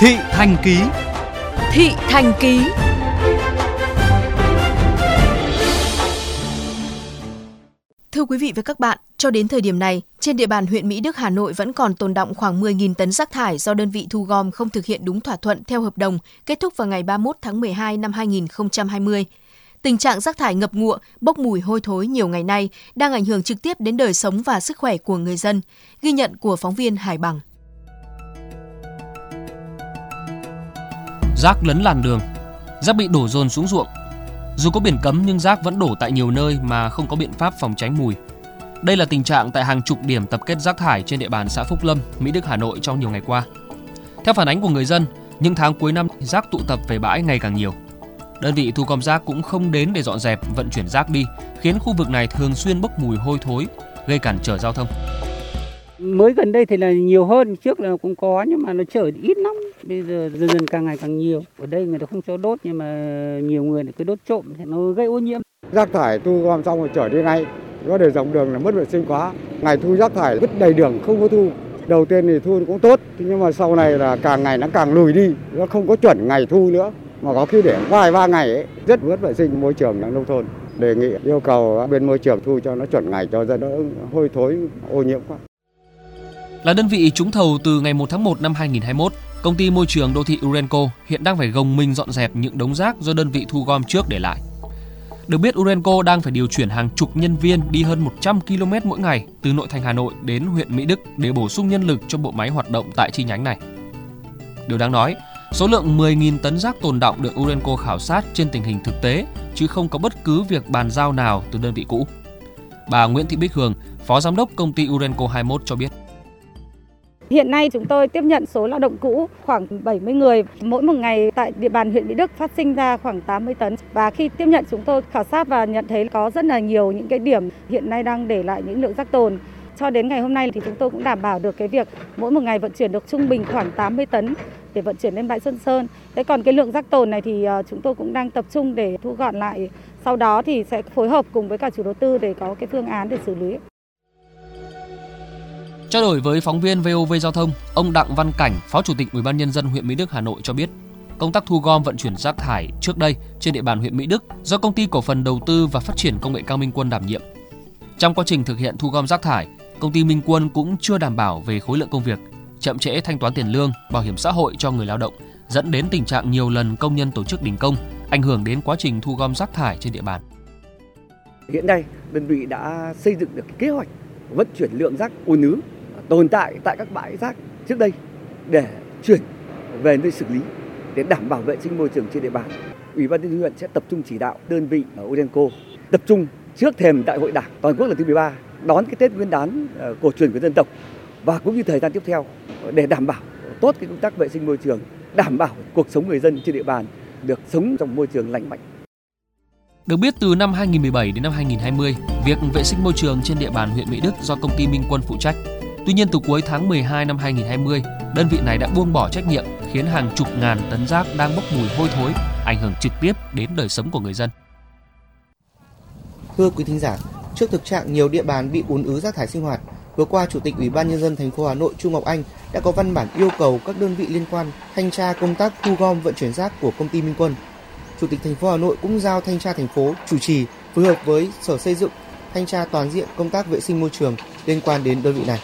Thị Thành Ký Thị Thành Ký Thưa quý vị và các bạn, cho đến thời điểm này, trên địa bàn huyện Mỹ Đức, Hà Nội vẫn còn tồn động khoảng 10.000 tấn rác thải do đơn vị thu gom không thực hiện đúng thỏa thuận theo hợp đồng, kết thúc vào ngày 31 tháng 12 năm 2020. Tình trạng rác thải ngập ngụa, bốc mùi hôi thối nhiều ngày nay đang ảnh hưởng trực tiếp đến đời sống và sức khỏe của người dân, ghi nhận của phóng viên Hải Bằng. Rác lấn làn đường, rác bị đổ dồn xuống ruộng. Dù có biển cấm nhưng rác vẫn đổ tại nhiều nơi mà không có biện pháp phòng tránh mùi. Đây là tình trạng tại hàng chục điểm tập kết rác thải trên địa bàn xã Phúc Lâm, Mỹ Đức, Hà Nội trong nhiều ngày qua. Theo phản ánh của người dân, những tháng cuối năm rác tụ tập về bãi ngày càng nhiều. Đơn vị thu gom rác cũng không đến để dọn dẹp, vận chuyển rác đi, khiến khu vực này thường xuyên bốc mùi hôi thối, gây cản trở giao thông. Mới gần đây thì là nhiều hơn, trước là cũng có nhưng mà nó chở ít lắm. Bây giờ dần dần càng ngày càng nhiều. Ở đây người ta không cho đốt nhưng mà nhiều người cứ đốt trộm thì nó gây ô nhiễm. Rác thải thu gom xong rồi chở đi ngay. nó để dòng đường là mất vệ sinh quá. Ngày thu rác thải vứt đầy đường không có thu. Đầu tiên thì thu cũng tốt, nhưng mà sau này là càng ngày nó càng lùi đi, nó không có chuẩn ngày thu nữa mà có khi để vài ba ngày ấy, rất mất vệ sinh môi trường nông thôn đề nghị yêu cầu bên môi trường thu cho nó chuẩn ngày cho dân đỡ hôi thối ô nhiễm quá. Là đơn vị trúng thầu từ ngày 1 tháng 1 năm 2021, công ty môi trường đô thị Urenco hiện đang phải gồng mình dọn dẹp những đống rác do đơn vị thu gom trước để lại. Được biết Urenco đang phải điều chuyển hàng chục nhân viên đi hơn 100 km mỗi ngày từ nội thành Hà Nội đến huyện Mỹ Đức để bổ sung nhân lực cho bộ máy hoạt động tại chi nhánh này. Điều đáng nói, Số lượng 10.000 tấn rác tồn động được Urenco khảo sát trên tình hình thực tế, chứ không có bất cứ việc bàn giao nào từ đơn vị cũ. Bà Nguyễn Thị Bích Hường, Phó Giám đốc công ty Urenco 21 cho biết. Hiện nay chúng tôi tiếp nhận số lao động cũ, khoảng 70 người. Mỗi một ngày tại địa bàn huyện Mỹ Đức phát sinh ra khoảng 80 tấn. Và khi tiếp nhận, chúng tôi khảo sát và nhận thấy có rất là nhiều những cái điểm hiện nay đang để lại những lượng rác tồn. Cho đến ngày hôm nay thì chúng tôi cũng đảm bảo được cái việc mỗi một ngày vận chuyển được trung bình khoảng 80 tấn để vận chuyển lên bãi Xuân Sơn. Thế còn cái lượng rác tồn này thì ờ, chúng tôi cũng đang tập trung để thu gọn lại. Sau đó thì sẽ phối hợp cùng với cả chủ đầu tư để có cái phương án để xử lý. Trao đổi với phóng viên VOV Giao thông, ông Đặng Văn Cảnh, Phó Chủ tịch Ủy ban nhân dân huyện Mỹ Đức Hà Nội cho biết, công tác thu gom vận chuyển rác thải trước đây trên địa bàn huyện Mỹ Đức do công ty cổ phần đầu tư và phát triển công nghệ cao Minh Quân đảm nhiệm. Trong quá trình thực hiện thu gom rác thải, công ty Minh Quân cũng chưa đảm bảo về khối lượng công việc, chậm trễ thanh toán tiền lương, bảo hiểm xã hội cho người lao động, dẫn đến tình trạng nhiều lần công nhân tổ chức đình công, ảnh hưởng đến quá trình thu gom rác thải trên địa bàn. Hiện nay, đơn vị đã xây dựng được kế hoạch vận chuyển lượng rác ùn ứ tồn tại tại các bãi rác trước đây để chuyển về nơi xử lý để đảm bảo vệ sinh môi trường trên địa bàn. Ủy ban nhân dân huyện sẽ tập trung chỉ đạo đơn vị ở Urenco tập trung trước thềm đại hội đảng toàn quốc lần thứ 13 đón cái Tết Nguyên đán ờ, cổ truyền của dân tộc và cũng như thời gian tiếp theo để đảm bảo tốt cái công tác vệ sinh môi trường, đảm bảo cuộc sống người dân trên địa bàn được sống trong môi trường lành mạnh. Được biết từ năm 2017 đến năm 2020, việc vệ sinh môi trường trên địa bàn huyện Mỹ Đức do công ty Minh Quân phụ trách. Tuy nhiên từ cuối tháng 12 năm 2020, đơn vị này đã buông bỏ trách nhiệm khiến hàng chục ngàn tấn rác đang bốc mùi hôi thối, ảnh hưởng trực tiếp đến đời sống của người dân. Thưa quý thính giả, trước thực trạng nhiều địa bàn bị ùn ứ rác thải sinh hoạt, Vừa qua, Chủ tịch Ủy ban nhân dân thành phố Hà Nội Trung Ngọc Anh đã có văn bản yêu cầu các đơn vị liên quan thanh tra công tác thu gom vận chuyển rác của công ty Minh Quân. Chủ tịch thành phố Hà Nội cũng giao thanh tra thành phố chủ trì phối hợp với Sở Xây dựng thanh tra toàn diện công tác vệ sinh môi trường liên quan đến đơn vị này.